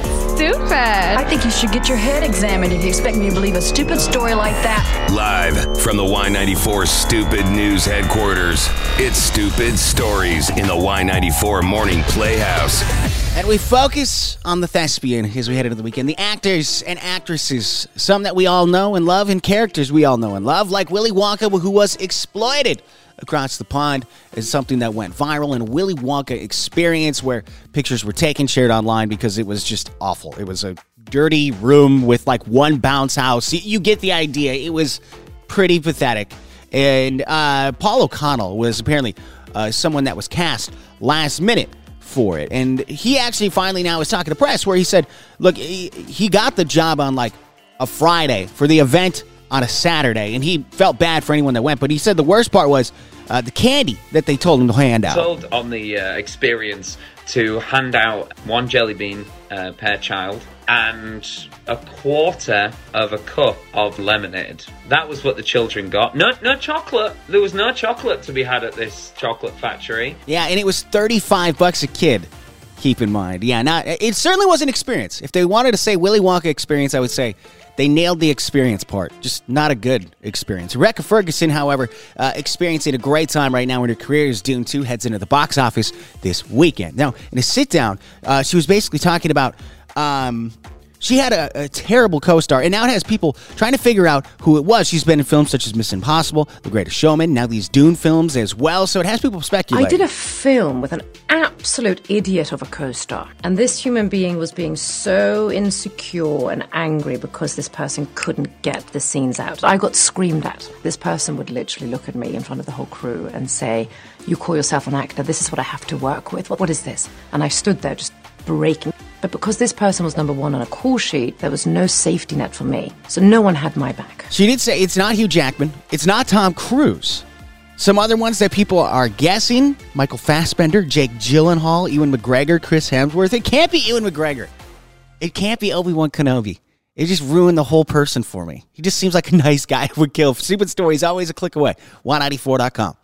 so stupid. I think you should get your head examined if you expect me to believe a stupid story like that. Live from the Y94 Stupid News headquarters, it's Stupid Stories in the Y94 Morning Playhouse. And we focus on the thespian as we head into the weekend. The actors and actresses, some that we all know and love, and characters we all know and love, like Willy Wonka, who was exploited across the pond, is something that went viral. And Willy Wonka experience, where pictures were taken, shared online because it was just awful. It was a dirty room with like one bounce house. You- You get the idea. It was pretty pathetic. And uh, Paul O'Connell was apparently uh, someone that was cast last minute for it. And he actually finally now is talking to press where he said, look, he, he got the job on like a Friday for the event on a Saturday. And he felt bad for anyone that went. But he said the worst part was uh, the candy that they told him to hand out. told on the uh, experience to hand out one jelly bean uh, per child and a quarter of a cup of lemonade. That was what the children got. No, no chocolate. There was no chocolate to be had at this chocolate factory. Yeah, and it was 35 bucks a kid. Keep in mind. Yeah, not it certainly was an experience. If they wanted to say Willy Wonka experience, I would say they nailed the experience part. Just not a good experience. Rebecca Ferguson, however, uh, experiencing a great time right now when her career is Dune 2 heads into the box office this weekend. Now, in a sit down, uh, she was basically talking about um, she had a, a terrible co-star, and now it has people trying to figure out who it was. She's been in films such as Mission Impossible, The Greatest Showman, now these Dune films as well. So it has people speculating. I did a film with an absolute idiot of a co star, and this human being was being so insecure and angry because this person couldn't get the scenes out. I got screamed at. This person would literally look at me in front of the whole crew and say, You call yourself an actor, this is what I have to work with. What, what is this? And I stood there just breaking. But because this person was number one on a call sheet, there was no safety net for me. So no one had my back. She did say it's not Hugh Jackman. It's not Tom Cruise. Some other ones that people are guessing Michael Fassbender, Jake Gyllenhaal, Ewan McGregor, Chris Hemsworth. It can't be Ewan McGregor. It can't be Obi Wan Kenobi. It just ruined the whole person for me. He just seems like a nice guy who would kill. Stupid stories always a click away. Y94.com.